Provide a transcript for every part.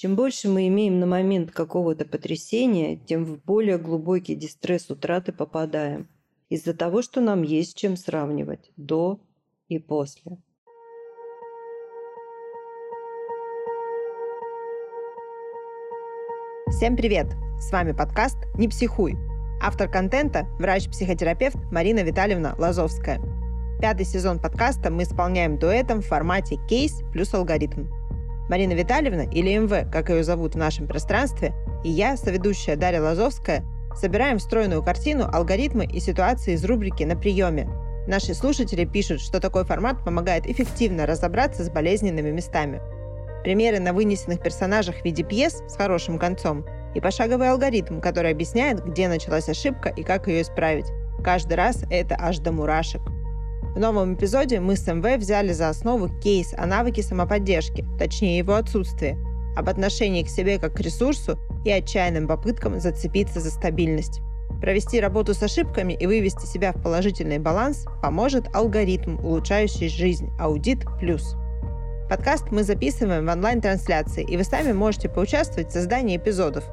Чем больше мы имеем на момент какого-то потрясения, тем в более глубокий дистресс утраты попадаем. Из-за того, что нам есть чем сравнивать до и после. Всем привет! С вами подкаст «Не психуй». Автор контента – врач-психотерапевт Марина Витальевна Лазовская. Пятый сезон подкаста мы исполняем дуэтом в формате кейс плюс алгоритм. Марина Витальевна, или МВ, как ее зовут в нашем пространстве, и я, соведущая Дарья Лазовская, собираем встроенную картину, алгоритмы и ситуации из рубрики «На приеме». Наши слушатели пишут, что такой формат помогает эффективно разобраться с болезненными местами. Примеры на вынесенных персонажах в виде пьес с хорошим концом и пошаговый алгоритм, который объясняет, где началась ошибка и как ее исправить. Каждый раз это аж до мурашек. В новом эпизоде мы с МВ взяли за основу кейс о навыке самоподдержки, точнее его отсутствие, об отношении к себе как к ресурсу и отчаянным попыткам зацепиться за стабильность. Провести работу с ошибками и вывести себя в положительный баланс поможет алгоритм, улучшающий жизнь «Аудит Плюс». Подкаст мы записываем в онлайн-трансляции, и вы сами можете поучаствовать в создании эпизодов.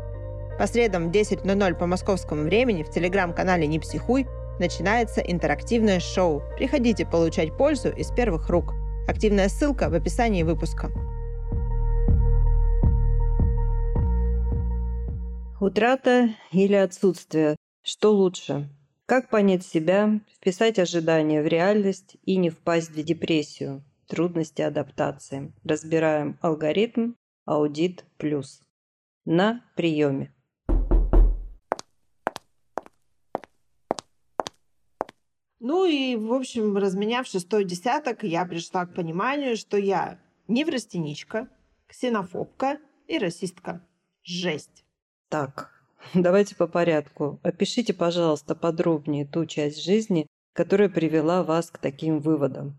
По средам в 10.00 по московскому времени в телеграм-канале «Не психуй» начинается интерактивное шоу. Приходите получать пользу из первых рук. Активная ссылка в описании выпуска. Утрата или отсутствие? Что лучше? Как понять себя, вписать ожидания в реальность и не впасть в депрессию? Трудности адаптации. Разбираем алгоритм Аудит Плюс. На приеме. Ну и, в общем, разменяв шестой десяток, я пришла к пониманию, что я неврастеничка, ксенофобка и расистка. Жесть. Так, давайте по порядку. Опишите, пожалуйста, подробнее ту часть жизни, которая привела вас к таким выводам.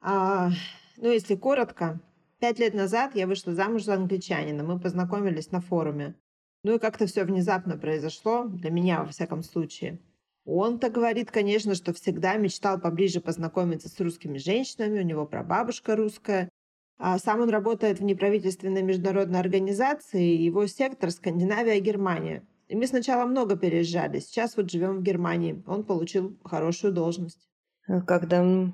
А, ну, если коротко, пять лет назад я вышла замуж за англичанина. Мы познакомились на форуме. Ну и как-то все внезапно произошло, для меня, во всяком случае. Он-то говорит, конечно, что всегда мечтал поближе познакомиться с русскими женщинами, у него прабабушка русская. А сам он работает в неправительственной международной организации, его сектор Скандинавия, Германия. И мы сначала много переезжали, сейчас вот живем в Германии. Он получил хорошую должность. А когда?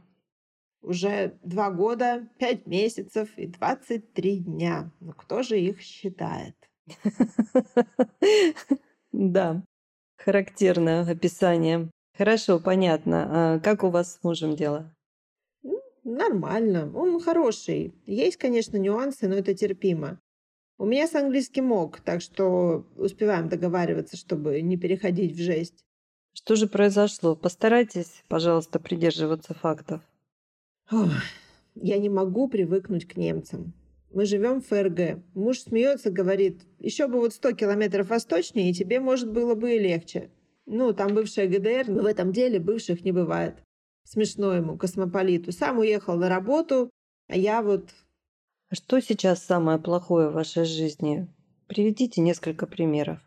Уже два года, пять месяцев и двадцать три дня. Но кто же их считает? Да. Характерное описание. Хорошо, понятно. А как у вас с мужем дело? Нормально. Он хороший. Есть, конечно, нюансы, но это терпимо. У меня с английским ок, так что успеваем договариваться, чтобы не переходить в жесть. Что же произошло? Постарайтесь, пожалуйста, придерживаться фактов. Ох, я не могу привыкнуть к немцам. Мы живем в ФРГ. Муж смеется, говорит, еще бы вот 100 километров восточнее, и тебе, может, было бы и легче. Ну, там бывшая ГДР, но в этом деле бывших не бывает. Смешно ему, космополиту. Сам уехал на работу, а я вот... А что сейчас самое плохое в вашей жизни? Приведите несколько примеров.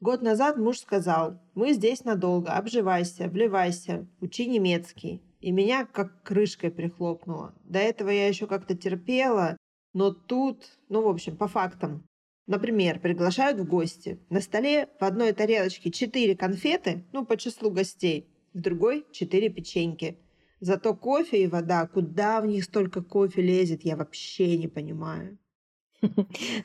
Год назад муж сказал, мы здесь надолго, обживайся, вливайся, учи немецкий. И меня как крышкой прихлопнуло. До этого я еще как-то терпела, но тут, ну, в общем, по фактам. Например, приглашают в гости. На столе в одной тарелочке четыре конфеты, ну, по числу гостей, в другой четыре печеньки. Зато кофе и вода, куда в них столько кофе лезет, я вообще не понимаю.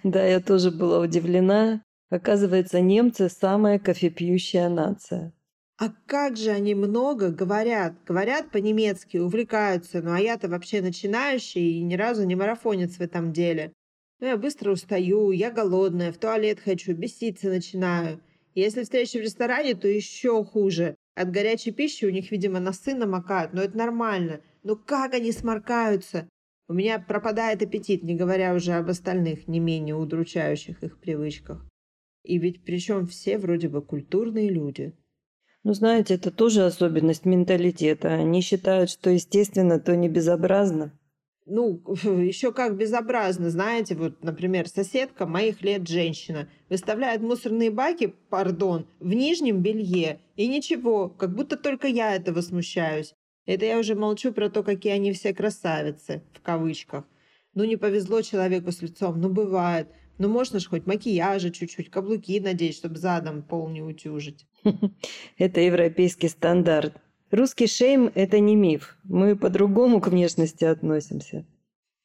Да, я тоже была удивлена. Оказывается, немцы самая кофепьющая нация. А как же они много говорят, говорят по-немецки, увлекаются, ну а я-то вообще начинающий и ни разу не марафонец в этом деле. Ну я быстро устаю, я голодная, в туалет хочу, беситься начинаю. Если встреча в ресторане, то еще хуже. От горячей пищи у них, видимо, носы намокают, но это нормально. Но как они сморкаются? У меня пропадает аппетит, не говоря уже об остальных, не менее удручающих их привычках. И ведь причем все вроде бы культурные люди. Ну, знаете, это тоже особенность менталитета. Они считают, что естественно, то не безобразно. Ну, еще как безобразно, знаете, вот, например, соседка моих лет женщина выставляет мусорные баки, пардон, в нижнем белье, и ничего, как будто только я этого смущаюсь. Это я уже молчу про то, какие они все красавицы, в кавычках. Ну, не повезло человеку с лицом, ну, бывает. Ну, можно же хоть макияжа чуть-чуть, каблуки надеть, чтобы задом пол не утюжить. Это европейский стандарт. Русский шейм – это не миф. Мы по-другому к внешности относимся.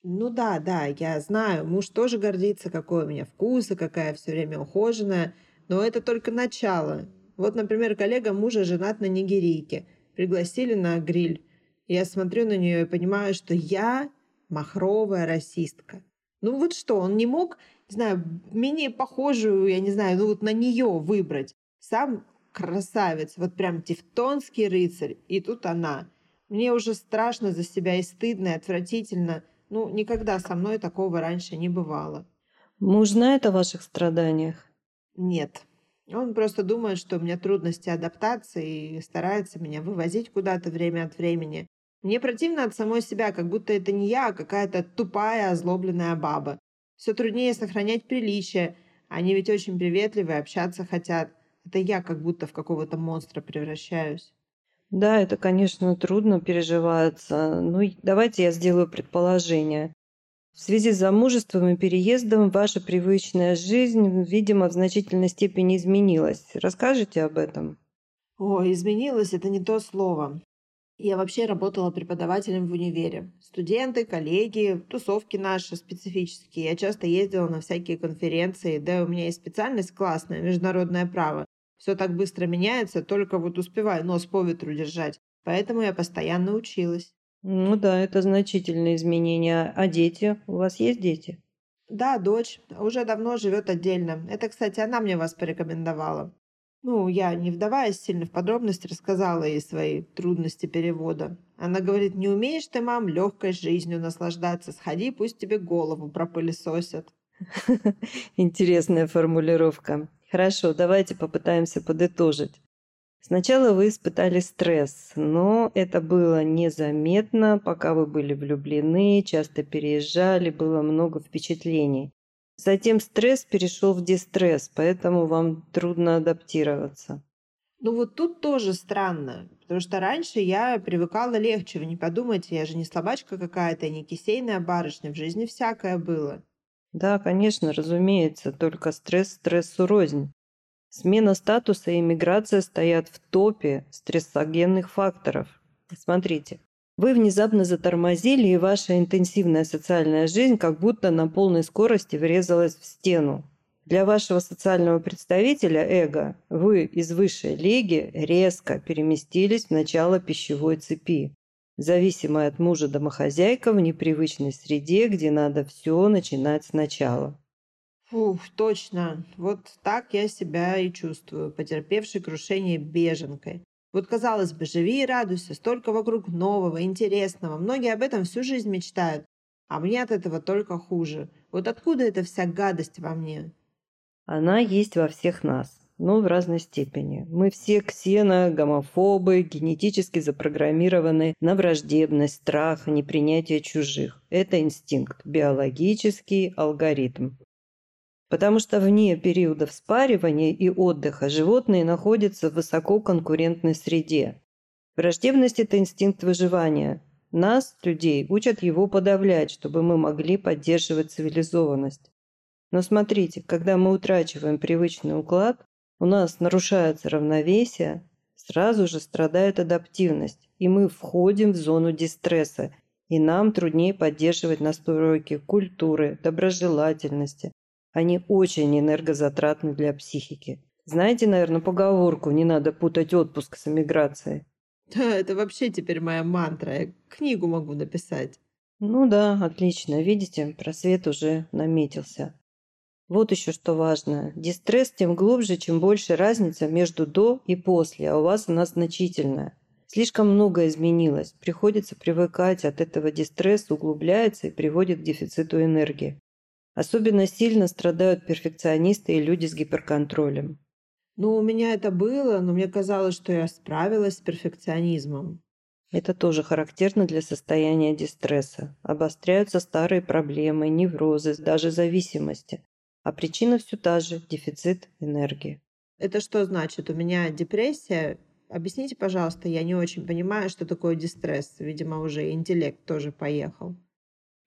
Ну да, да, я знаю, муж тоже гордится, какой у меня вкус и какая все время ухоженная, но это только начало. Вот, например, коллега мужа женат на нигерийке. Пригласили на гриль. Я смотрю на нее и понимаю, что я махровая расистка. Ну вот что, он не мог, не знаю, менее похожую, я не знаю, ну вот на нее выбрать. Сам красавец, вот прям тевтонский рыцарь, и тут она. Мне уже страшно за себя и стыдно, и отвратительно. Ну, никогда со мной такого раньше не бывало. Муж знает о ваших страданиях? Нет. Он просто думает, что у меня трудности адаптации и старается меня вывозить куда-то время от времени. Мне противно от самой себя, как будто это не я, а какая-то тупая, озлобленная баба. Все труднее сохранять приличие. Они ведь очень приветливые, общаться хотят. Это я как будто в какого-то монстра превращаюсь. Да, это, конечно, трудно переживается. Ну, давайте я сделаю предположение. В связи с замужеством и переездом ваша привычная жизнь, видимо, в значительной степени изменилась. Расскажите об этом? О, изменилось – это не то слово. Я вообще работала преподавателем в универе. Студенты, коллеги, тусовки наши специфические. Я часто ездила на всякие конференции, да у меня есть специальность классная, международное право. Все так быстро меняется, только вот успеваю нос по ветру держать. Поэтому я постоянно училась. Ну да, это значительные изменения. А дети? У вас есть дети? Да, дочь. Уже давно живет отдельно. Это, кстати, она мне вас порекомендовала. Ну, я, не вдаваясь сильно в подробности, рассказала ей свои трудности перевода. Она говорит, не умеешь ты, мам, легкой жизнью наслаждаться. Сходи, пусть тебе голову пропылесосят. Интересная формулировка. Хорошо, давайте попытаемся подытожить. Сначала вы испытали стресс, но это было незаметно, пока вы были влюблены, часто переезжали, было много впечатлений. Затем стресс перешел в дистресс, поэтому вам трудно адаптироваться. Ну вот тут тоже странно, потому что раньше я привыкала легче. Вы не подумайте, я же не слабачка какая-то, не кисейная барышня, в жизни всякое было. Да, конечно, разумеется, только стресс стрессу рознь. Смена статуса и миграция стоят в топе стрессогенных факторов. Смотрите, вы внезапно затормозили, и ваша интенсивная социальная жизнь как будто на полной скорости врезалась в стену. Для вашего социального представителя эго вы из высшей лиги резко переместились в начало пищевой цепи, зависимая от мужа домохозяйка в непривычной среде, где надо все начинать сначала. Фух, точно. Вот так я себя и чувствую, потерпевшей крушение беженкой. Вот, казалось бы, живи и радуйся, столько вокруг нового, интересного. Многие об этом всю жизнь мечтают. А мне от этого только хуже. Вот откуда эта вся гадость во мне? Она есть во всех нас, но в разной степени. Мы все ксено, гомофобы, генетически запрограммированы на враждебность, страх, непринятие чужих. Это инстинкт, биологический алгоритм потому что вне периодов спаривания и отдыха животные находятся в высококонкурентной среде. Враждебность – это инстинкт выживания. Нас, людей, учат его подавлять, чтобы мы могли поддерживать цивилизованность. Но смотрите, когда мы утрачиваем привычный уклад, у нас нарушается равновесие, сразу же страдает адаптивность, и мы входим в зону дистресса, и нам труднее поддерживать настройки культуры, доброжелательности, они очень энергозатратны для психики. Знаете, наверное, поговорку «не надо путать отпуск с эмиграцией». Да, это вообще теперь моя мантра. Я книгу могу написать. Ну да, отлично. Видите, просвет уже наметился. Вот еще что важно. Дистресс тем глубже, чем больше разница между до и после, а у вас она значительная. Слишком много изменилось. Приходится привыкать, от этого дистресс углубляется и приводит к дефициту энергии. Особенно сильно страдают перфекционисты и люди с гиперконтролем. Ну, у меня это было, но мне казалось, что я справилась с перфекционизмом. Это тоже характерно для состояния дистресса. Обостряются старые проблемы, неврозы, даже зависимости. А причина все та же – дефицит энергии. Это что значит? У меня депрессия? Объясните, пожалуйста, я не очень понимаю, что такое дистресс. Видимо, уже интеллект тоже поехал.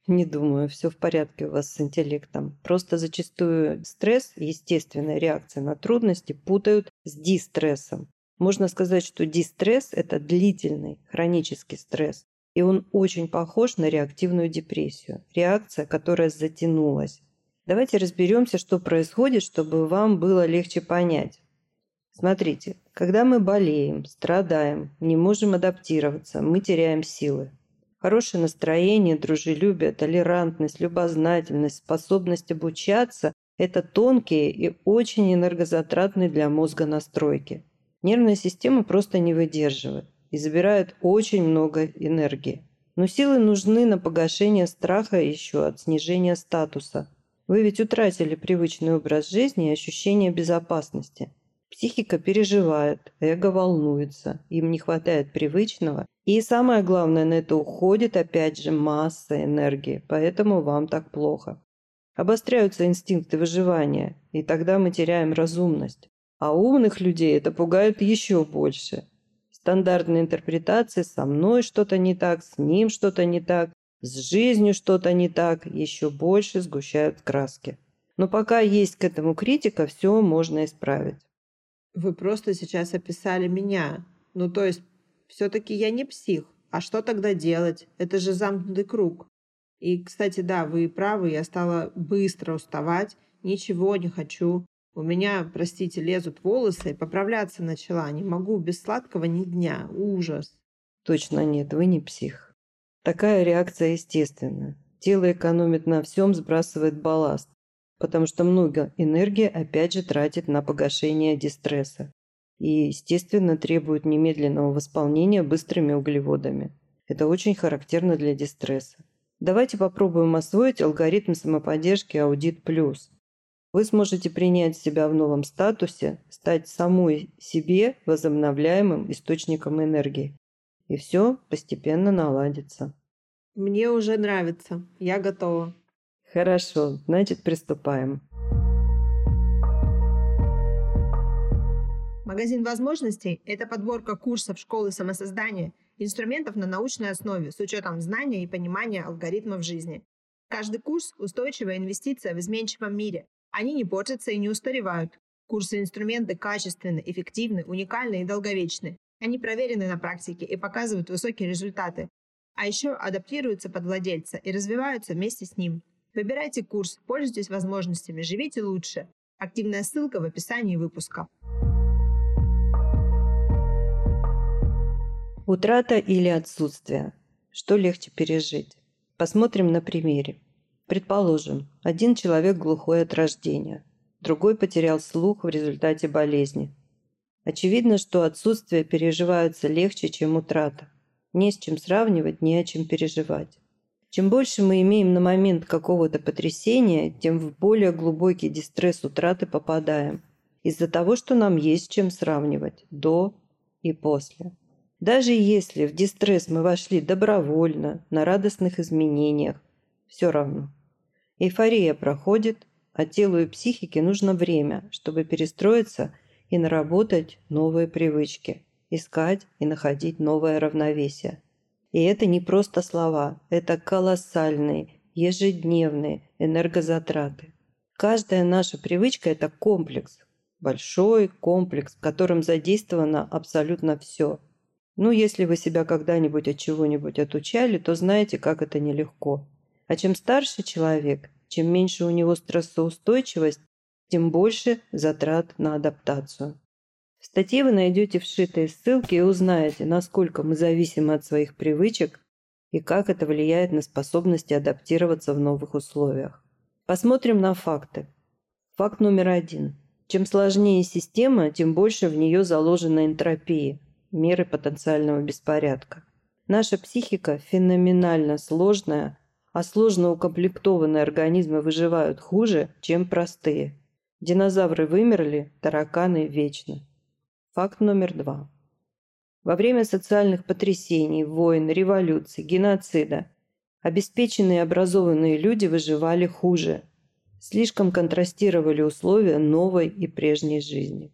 Не думаю, все в порядке у вас с интеллектом. Просто зачастую стресс, естественная реакция на трудности, путают с дистрессом. Можно сказать, что дистресс – это длительный хронический стресс. И он очень похож на реактивную депрессию. Реакция, которая затянулась. Давайте разберемся, что происходит, чтобы вам было легче понять. Смотрите, когда мы болеем, страдаем, не можем адаптироваться, мы теряем силы. Хорошее настроение, дружелюбие, толерантность, любознательность, способность обучаться – это тонкие и очень энергозатратные для мозга настройки. Нервная система просто не выдерживает и забирает очень много энергии. Но силы нужны на погашение страха еще от снижения статуса. Вы ведь утратили привычный образ жизни и ощущение безопасности. Психика переживает, эго волнуется, им не хватает привычного и самое главное, на это уходит опять же масса энергии, поэтому вам так плохо. Обостряются инстинкты выживания, и тогда мы теряем разумность. А умных людей это пугает еще больше. Стандартные интерпретации «со мной что-то не так», «с ним что-то не так», «с жизнью что-то не так» еще больше сгущают краски. Но пока есть к этому критика, все можно исправить. Вы просто сейчас описали меня. Ну, то есть все-таки я не псих. А что тогда делать? Это же замкнутый круг. И, кстати, да, вы правы, я стала быстро уставать, ничего не хочу. У меня, простите, лезут волосы, поправляться начала. Не могу без сладкого ни дня. Ужас. Точно нет, вы не псих. Такая реакция естественна. Тело экономит на всем, сбрасывает балласт, потому что много энергии опять же тратит на погашение дистресса и, естественно, требует немедленного восполнения быстрыми углеводами. Это очень характерно для дистресса. Давайте попробуем освоить алгоритм самоподдержки Audit Plus. Вы сможете принять себя в новом статусе, стать самой себе возобновляемым источником энергии. И все постепенно наладится. Мне уже нравится. Я готова. Хорошо, значит приступаем. Магазин возможностей – это подборка курсов школы самосоздания, инструментов на научной основе с учетом знания и понимания алгоритмов жизни. Каждый курс – устойчивая инвестиция в изменчивом мире. Они не портятся и не устаревают. Курсы и инструменты качественны, эффективны, уникальны и долговечны. Они проверены на практике и показывают высокие результаты. А еще адаптируются под владельца и развиваются вместе с ним. Выбирайте курс, пользуйтесь возможностями, живите лучше. Активная ссылка в описании выпуска. Утрата или отсутствие. Что легче пережить? Посмотрим на примере. Предположим, один человек глухой от рождения, другой потерял слух в результате болезни. Очевидно, что отсутствие переживается легче, чем утрата. Не с чем сравнивать, не о чем переживать. Чем больше мы имеем на момент какого-то потрясения, тем в более глубокий дистресс утраты попадаем. Из-за того, что нам есть чем сравнивать до и после. Даже если в дистресс мы вошли добровольно, на радостных изменениях, все равно. Эйфория проходит, а телу и психике нужно время, чтобы перестроиться и наработать новые привычки, искать и находить новое равновесие. И это не просто слова, это колоссальные, ежедневные энергозатраты. Каждая наша привычка – это комплекс, большой комплекс, в котором задействовано абсолютно все – ну, если вы себя когда-нибудь от чего-нибудь отучали, то знаете, как это нелегко. А чем старше человек, чем меньше у него стрессоустойчивость, тем больше затрат на адаптацию. В статье вы найдете вшитые ссылки и узнаете, насколько мы зависимы от своих привычек и как это влияет на способности адаптироваться в новых условиях. Посмотрим на факты. Факт номер один. Чем сложнее система, тем больше в нее заложено энтропии – меры потенциального беспорядка. Наша психика феноменально сложная, а сложно укомплектованные организмы выживают хуже, чем простые. Динозавры вымерли, тараканы вечны. Факт номер два. Во время социальных потрясений, войн, революций, геноцида обеспеченные и образованные люди выживали хуже. Слишком контрастировали условия новой и прежней жизни.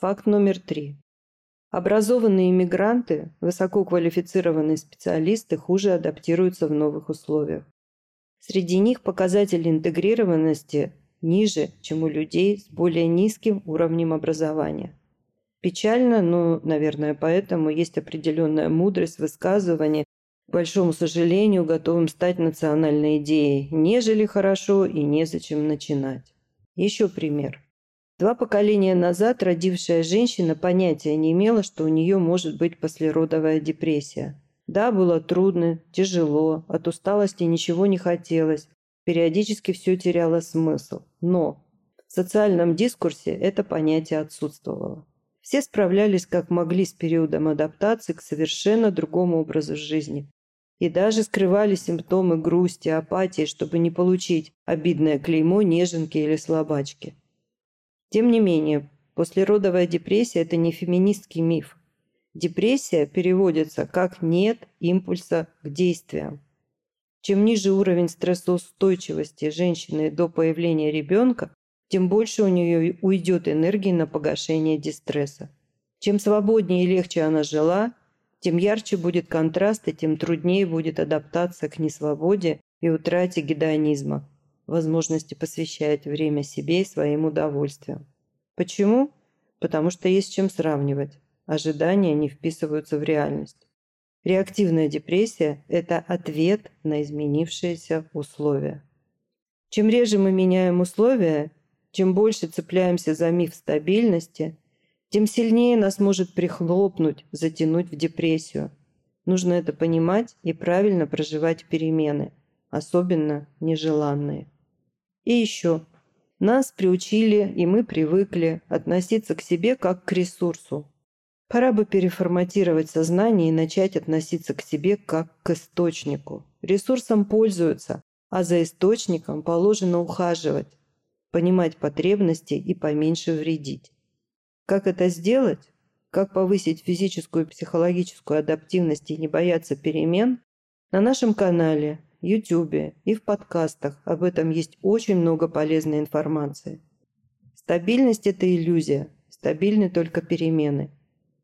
Факт номер три. Образованные иммигранты, высококвалифицированные специалисты хуже адаптируются в новых условиях. Среди них показатель интегрированности ниже, чем у людей с более низким уровнем образования. Печально, но, наверное, поэтому есть определенная мудрость высказывания, к большому сожалению, готовым стать национальной идеей, нежели хорошо и незачем начинать. Еще пример. Два поколения назад родившая женщина понятия не имела, что у нее может быть послеродовая депрессия. Да, было трудно, тяжело, от усталости ничего не хотелось, периодически все теряло смысл. Но в социальном дискурсе это понятие отсутствовало. Все справлялись как могли с периодом адаптации к совершенно другому образу жизни. И даже скрывали симптомы грусти, апатии, чтобы не получить обидное клеймо неженки или слабачки. Тем не менее, послеродовая депрессия – это не феминистский миф. Депрессия переводится как «нет импульса к действиям». Чем ниже уровень стрессоустойчивости женщины до появления ребенка, тем больше у нее уйдет энергии на погашение дистресса. Чем свободнее и легче она жила, тем ярче будет контраст и тем труднее будет адаптация к несвободе и утрате гедонизма, возможности посвящать время себе и своим удовольствиям. Почему? Потому что есть чем сравнивать. Ожидания не вписываются в реальность. Реактивная депрессия – это ответ на изменившиеся условия. Чем реже мы меняем условия, чем больше цепляемся за миф стабильности, тем сильнее нас может прихлопнуть, затянуть в депрессию. Нужно это понимать и правильно проживать перемены, особенно нежеланные. И еще. Нас приучили, и мы привыкли относиться к себе как к ресурсу. Пора бы переформатировать сознание и начать относиться к себе как к источнику. Ресурсом пользуются, а за источником положено ухаживать, понимать потребности и поменьше вредить. Как это сделать? Как повысить физическую и психологическую адаптивность и не бояться перемен? На нашем канале, YouTube и в подкастах об этом есть очень много полезной информации. Стабильность – это иллюзия. Стабильны только перемены.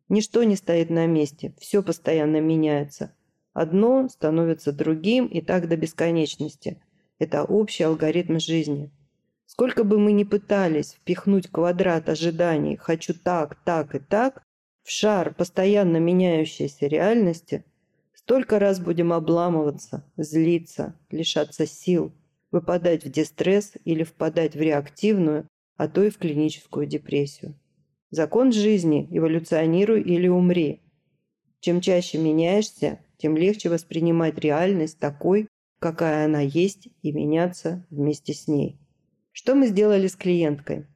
Ничто не стоит на месте, все постоянно меняется. Одно становится другим и так до бесконечности. Это общий алгоритм жизни – Сколько бы мы ни пытались впихнуть квадрат ожиданий «хочу так, так и так» в шар постоянно меняющейся реальности, столько раз будем обламываться, злиться, лишаться сил, выпадать в дистресс или впадать в реактивную, а то и в клиническую депрессию. Закон жизни – эволюционируй или умри. Чем чаще меняешься, тем легче воспринимать реальность такой, какая она есть, и меняться вместе с ней. Что мы сделали с клиенткой?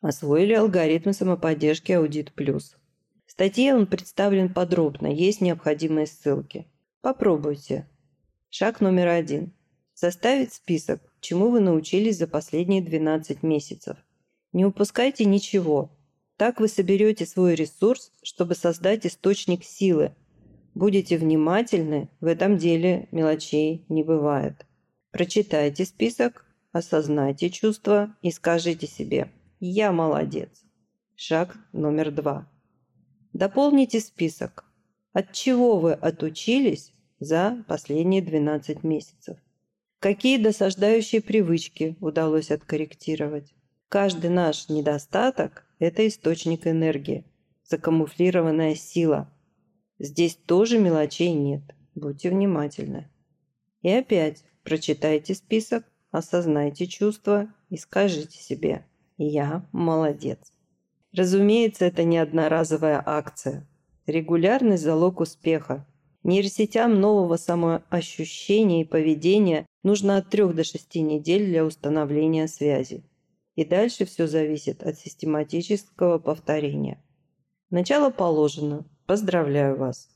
Освоили алгоритмы самоподдержки Audit Plus. В статье он представлен подробно, есть необходимые ссылки. Попробуйте. Шаг номер один. Составить список, чему вы научились за последние 12 месяцев. Не упускайте ничего. Так вы соберете свой ресурс, чтобы создать источник силы. Будете внимательны, в этом деле мелочей не бывает. Прочитайте список, Осознайте чувства и скажите себе «Я молодец». Шаг номер два. Дополните список. От чего вы отучились за последние 12 месяцев? Какие досаждающие привычки удалось откорректировать? Каждый наш недостаток – это источник энергии, закамуфлированная сила. Здесь тоже мелочей нет. Будьте внимательны. И опять прочитайте список осознайте чувства и скажите себе «Я молодец». Разумеется, это не одноразовая акция. Регулярный залог успеха. Нейросетям нового самоощущения и поведения нужно от 3 до 6 недель для установления связи. И дальше все зависит от систематического повторения. Начало положено. Поздравляю вас.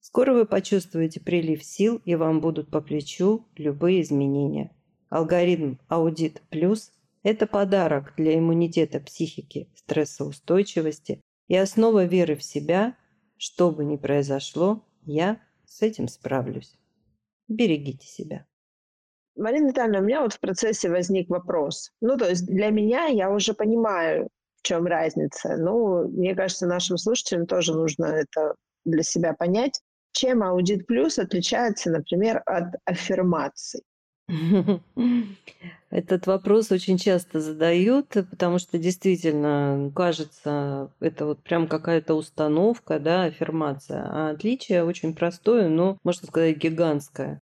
Скоро вы почувствуете прилив сил и вам будут по плечу любые изменения. Алгоритм Аудит Плюс – это подарок для иммунитета психики, стрессоустойчивости и основа веры в себя. Что бы ни произошло, я с этим справлюсь. Берегите себя. Марина Витальевна, у меня вот в процессе возник вопрос. Ну, то есть для меня я уже понимаю, в чем разница. Ну, мне кажется, нашим слушателям тоже нужно это для себя понять. Чем аудит плюс отличается, например, от аффирмаций? Этот вопрос очень часто задают, потому что действительно кажется, это вот прям какая-то установка, да, аффирмация. А отличие очень простое, но, можно сказать, гигантское.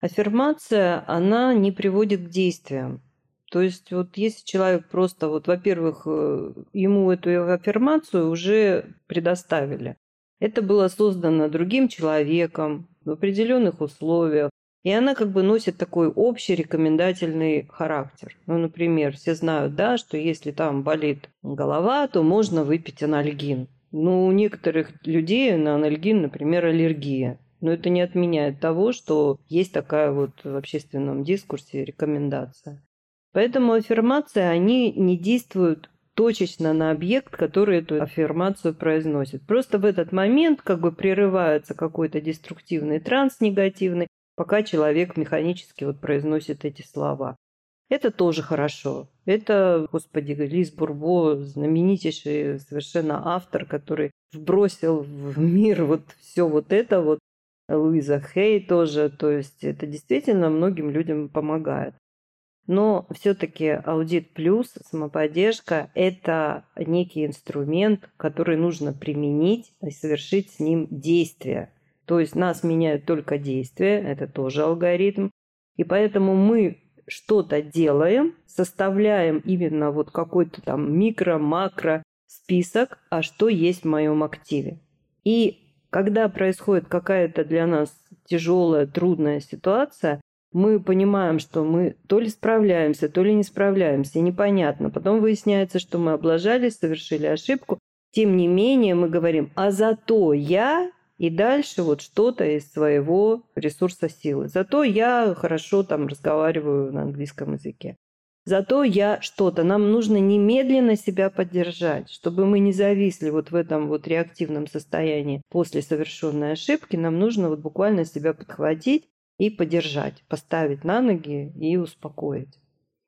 Аффирмация, она не приводит к действиям. То есть вот если человек просто, вот, во-первых, э, ему эту аффирмацию уже предоставили. Это было создано другим человеком в определенных условиях. И она как бы носит такой общий рекомендательный характер. Ну, например, все знают, да, что если там болит голова, то можно выпить анальгин. Но у некоторых людей на анальгин, например, аллергия. Но это не отменяет того, что есть такая вот в общественном дискурсе рекомендация. Поэтому аффирмации, они не действуют точечно на объект, который эту аффирмацию произносит. Просто в этот момент как бы прерывается какой-то деструктивный транс негативный, пока человек механически вот произносит эти слова. Это тоже хорошо. Это, господи, Лиз Бурбо, знаменитейший совершенно автор, который вбросил в мир вот все вот это вот. Луиза Хей тоже. То есть это действительно многим людям помогает. Но все-таки аудит плюс, самоподдержка – это некий инструмент, который нужно применить и совершить с ним действие. То есть нас меняют только действия, это тоже алгоритм. И поэтому мы что-то делаем, составляем именно вот какой-то там микро-макро список, а что есть в моем активе. И когда происходит какая-то для нас тяжелая, трудная ситуация, мы понимаем, что мы то ли справляемся, то ли не справляемся, непонятно. Потом выясняется, что мы облажались, совершили ошибку. Тем не менее, мы говорим, а зато я и дальше вот что-то из своего ресурса силы. Зато я хорошо там разговариваю на английском языке. Зато я что-то. Нам нужно немедленно себя поддержать, чтобы мы не зависли вот в этом вот реактивном состоянии после совершенной ошибки. Нам нужно вот буквально себя подхватить и поддержать, поставить на ноги и успокоить.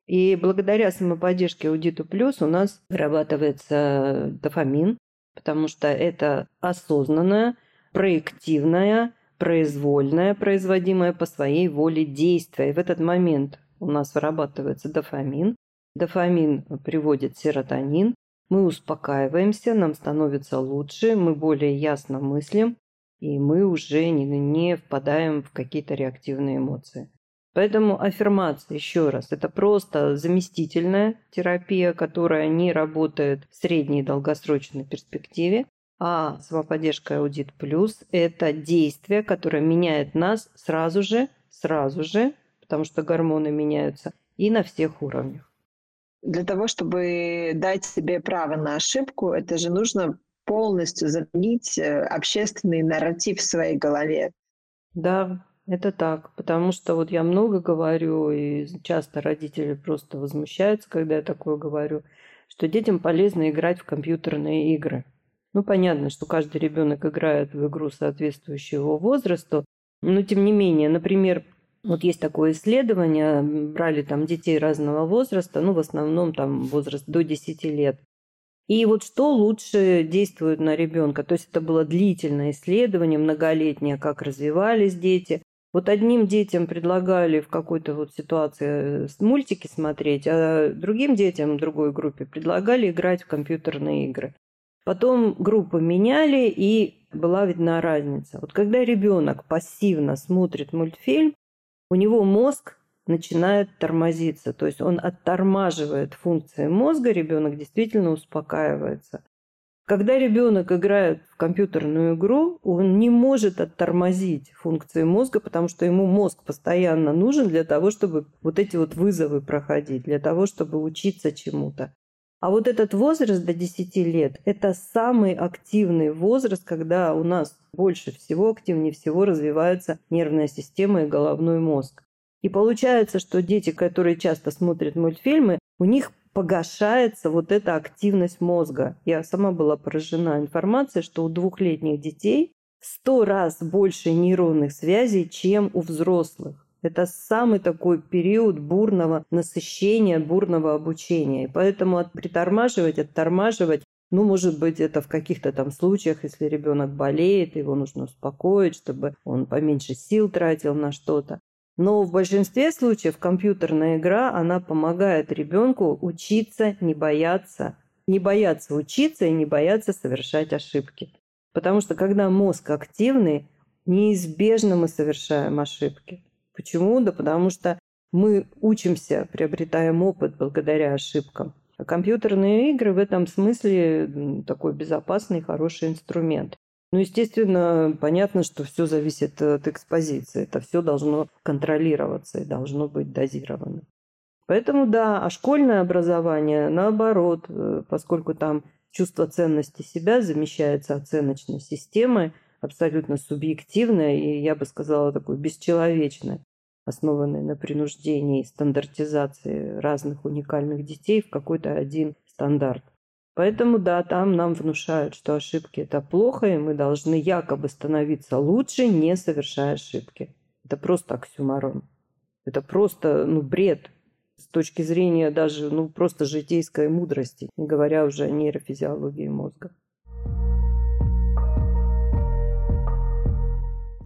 И благодаря самоподдержке Аудиту Плюс у нас вырабатывается дофамин, потому что это осознанное, проективное, произвольное, производимое по своей воле действие. И в этот момент у нас вырабатывается дофамин. Дофамин приводит серотонин. Мы успокаиваемся, нам становится лучше, мы более ясно мыслим, и мы уже не, не впадаем в какие-то реактивные эмоции. Поэтому аффирмация, еще раз, это просто заместительная терапия, которая не работает в средней и долгосрочной перспективе, а самоподдержка Аудит Плюс – это действие, которое меняет нас сразу же, сразу же, потому что гормоны меняются, и на всех уровнях. Для того, чтобы дать себе право на ошибку, это же нужно полностью заменить э, общественный нарратив в своей голове. Да, это так, потому что вот я много говорю, и часто родители просто возмущаются, когда я такое говорю, что детям полезно играть в компьютерные игры. Ну, понятно, что каждый ребенок играет в игру, соответствующую его возрасту, но тем не менее, например, вот есть такое исследование, брали там детей разного возраста, ну, в основном там возраст до 10 лет. И вот что лучше действует на ребенка? То есть это было длительное исследование, многолетнее, как развивались дети. Вот одним детям предлагали в какой-то вот ситуации э, мультики смотреть, а другим детям, другой группе, предлагали играть в компьютерные игры. Потом группы меняли, и была видна разница. Вот когда ребенок пассивно смотрит мультфильм, у него мозг начинает тормозиться. То есть он оттормаживает функции мозга, ребенок действительно успокаивается. Когда ребенок играет в компьютерную игру, он не может оттормозить функции мозга, потому что ему мозг постоянно нужен для того, чтобы вот эти вот вызовы проходить, для того, чтобы учиться чему-то. А вот этот возраст до 10 лет – это самый активный возраст, когда у нас больше всего, активнее всего развивается нервная система и головной мозг. И получается, что дети, которые часто смотрят мультфильмы, у них погашается вот эта активность мозга. Я сама была поражена информацией, что у двухлетних детей сто раз больше нейронных связей, чем у взрослых. Это самый такой период бурного насыщения, бурного обучения. И поэтому притормаживать, оттормаживать, ну, может быть, это в каких-то там случаях, если ребенок болеет, его нужно успокоить, чтобы он поменьше сил тратил на что-то. Но в большинстве случаев компьютерная игра, она помогает ребенку учиться, не бояться, не бояться учиться и не бояться совершать ошибки. Потому что когда мозг активный, неизбежно мы совершаем ошибки. Почему? Да потому что мы учимся, приобретаем опыт благодаря ошибкам. А компьютерные игры в этом смысле такой безопасный, хороший инструмент. Ну, естественно, понятно, что все зависит от экспозиции. Это все должно контролироваться и должно быть дозировано. Поэтому да, а школьное образование, наоборот, э, поскольку там чувство ценности себя замещается оценочной системой, абсолютно субъективной и, я бы сказала, такой бесчеловечной, основанной на принуждении и стандартизации разных уникальных детей в какой-то один стандарт. Поэтому, да, там нам внушают, что ошибки – это плохо, и мы должны якобы становиться лучше, не совершая ошибки. Это просто оксюмарон. Это просто, ну, бред с точки зрения даже, ну, просто житейской мудрости, не говоря уже о нейрофизиологии мозга.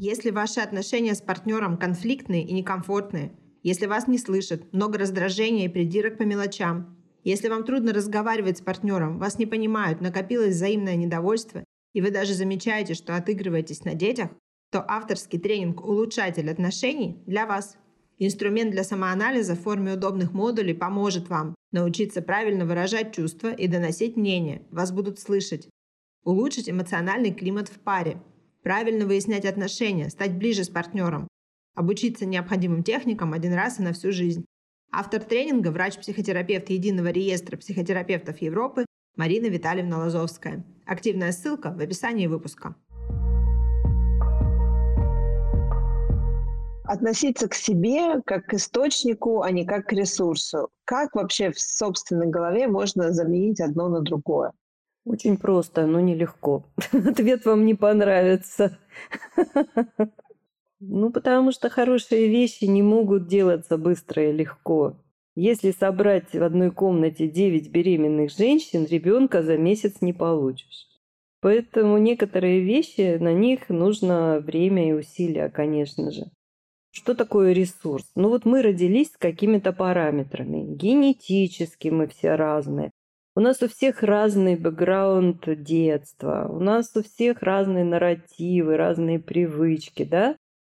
Если ваши отношения с партнером конфликтные и некомфортные, если вас не слышат, много раздражения и придирок по мелочам, если вам трудно разговаривать с партнером, вас не понимают, накопилось взаимное недовольство, и вы даже замечаете, что отыгрываетесь на детях, то авторский тренинг «Улучшатель отношений» для вас. Инструмент для самоанализа в форме удобных модулей поможет вам научиться правильно выражать чувства и доносить мнение. Вас будут слышать. Улучшить эмоциональный климат в паре. Правильно выяснять отношения, стать ближе с партнером. Обучиться необходимым техникам один раз и на всю жизнь. Автор тренинга – врач-психотерапевт Единого реестра психотерапевтов Европы Марина Витальевна Лазовская. Активная ссылка в описании выпуска. Относиться к себе как к источнику, а не как к ресурсу. Как вообще в собственной голове можно заменить одно на другое? Очень просто, но нелегко. Ответ вам не понравится. Ну, потому что хорошие вещи не могут делаться быстро и легко. Если собрать в одной комнате 9 беременных женщин, ребенка за месяц не получишь. Поэтому некоторые вещи, на них нужно время и усилия, конечно же. Что такое ресурс? Ну вот мы родились с какими-то параметрами. Генетически мы все разные. У нас у всех разный бэкграунд детства. У нас у всех разные нарративы, разные привычки, да?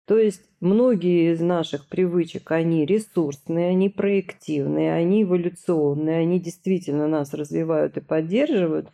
То есть многие из наших привычек, они ресурсные, они проективные, они эволюционные, они действительно нас развивают и поддерживают,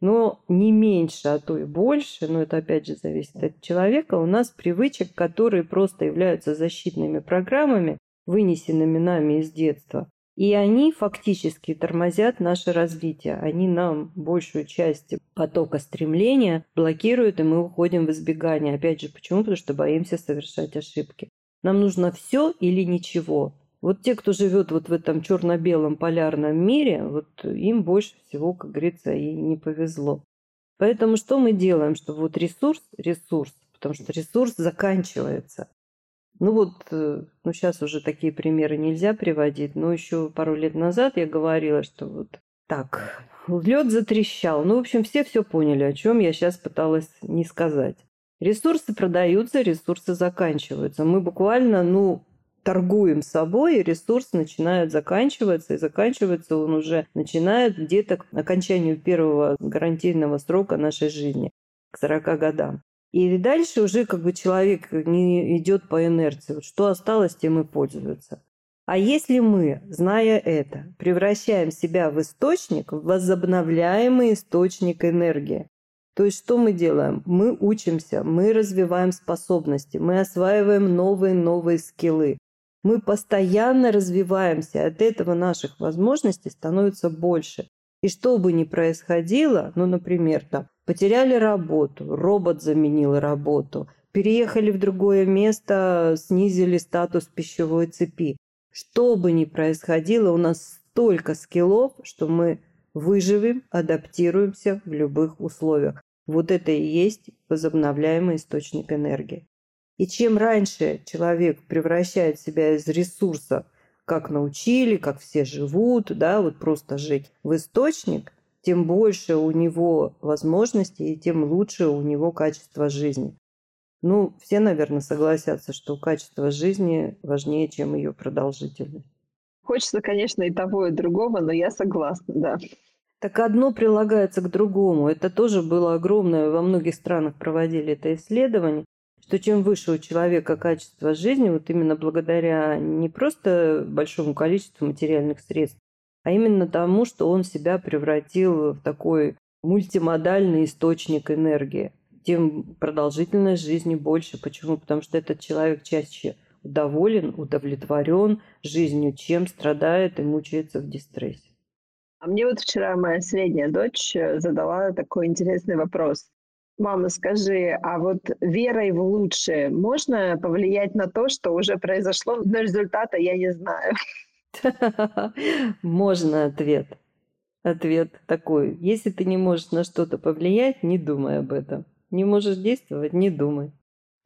но не меньше, а то и больше, но это опять же зависит от человека, у нас привычек, которые просто являются защитными программами, вынесенными нами из детства. И они фактически тормозят наше развитие. Они нам большую часть потока стремления блокируют, и мы уходим в избегание. Опять же, почему? Потому что боимся совершать ошибки. Нам нужно все или ничего. Вот те, кто живет вот в этом черно-белом полярном мире, вот им больше всего, как говорится, и не повезло. Поэтому что мы делаем? Что вот ресурс, ресурс, потому что ресурс заканчивается. Ну вот, э, ну сейчас уже такие примеры нельзя приводить, но еще пару лет назад я говорила, что вот так, лед затрещал. Ну, в общем, все все поняли, о чем я сейчас пыталась не сказать. Ресурсы продаются, ресурсы заканчиваются. Мы буквально, ну, торгуем собой, и ресурс начинает заканчиваться, и заканчивается он уже начинает где-то к окончанию первого гарантийного срока нашей жизни, к 40 годам. И дальше уже как бы человек не идет по инерции. Вот что осталось, тем и пользуется. А если мы, зная это, превращаем себя в источник, в возобновляемый источник энергии, то есть что мы делаем? Мы учимся, мы развиваем способности, мы осваиваем новые-новые скиллы. Мы постоянно развиваемся, от этого наших возможностей становится больше. И что бы ни происходило, ну, например, там, потеряли работу, робот заменил работу, переехали в другое место, снизили статус пищевой цепи. Что бы ни происходило, у нас столько скиллов, что мы выживем, адаптируемся в любых условиях. Вот это и есть возобновляемый источник энергии. И чем раньше человек превращает себя из ресурса как научили, как все живут, да, вот просто жить в источник, тем больше у него возможностей и тем лучше у него качество жизни. Ну, все, наверное, согласятся, что качество жизни важнее, чем ее продолжительность. Хочется, конечно, и того, и другого, но я согласна, да. Так одно прилагается к другому. Это тоже было огромное, во многих странах проводили это исследование, что чем выше у человека качество жизни, вот именно благодаря не просто большому количеству материальных средств, а именно тому, что он себя превратил в такой мультимодальный источник энергии, тем продолжительность жизни больше. Почему? Потому что этот человек чаще доволен, удовлетворен жизнью, чем страдает и мучается в дистрессе. А мне вот вчера моя средняя дочь э, задала такой интересный вопрос. Мама, скажи, а вот верой в лучшее можно повлиять на то, что уже произошло, но результата я не знаю? Можно ответ. Ответ такой. Если ты не можешь на что-то повлиять, не думай об этом. Не можешь действовать, не думай.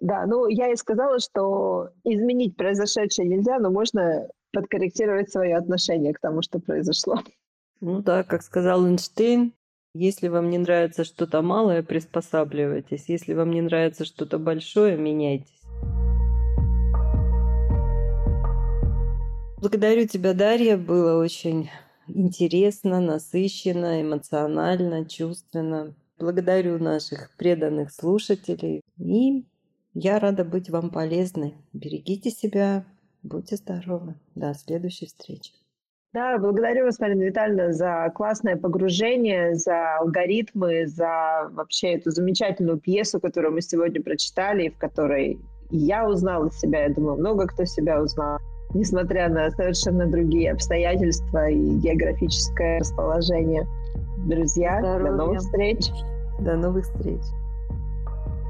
Да, ну я и сказала, что изменить произошедшее нельзя, но можно подкорректировать свое отношение к тому, что произошло. Ну да, как сказал Эйнштейн, если вам не нравится что-то малое, приспосабливайтесь. Если вам не нравится что-то большое, меняйтесь. Благодарю тебя, Дарья. Было очень интересно, насыщенно, эмоционально, чувственно. Благодарю наших преданных слушателей. И я рада быть вам полезной. Берегите себя, будьте здоровы. До следующей встречи. Да, благодарю вас, Марина Витальевна, за классное погружение, за алгоритмы, за вообще эту замечательную пьесу, которую мы сегодня прочитали, в которой я узнала себя, я думаю, много кто себя узнал, несмотря на совершенно другие обстоятельства и географическое расположение. Друзья, Здоровья. до новых встреч. До новых встреч.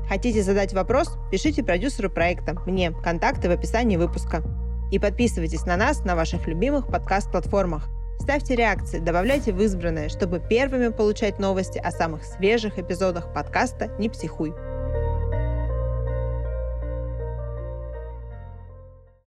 Хотите задать вопрос? Пишите продюсеру проекта, мне, контакты в описании выпуска. И подписывайтесь на нас на ваших любимых подкаст-платформах. Ставьте реакции, добавляйте в избранное, чтобы первыми получать новости о самых свежих эпизодах подкаста «Не психуй».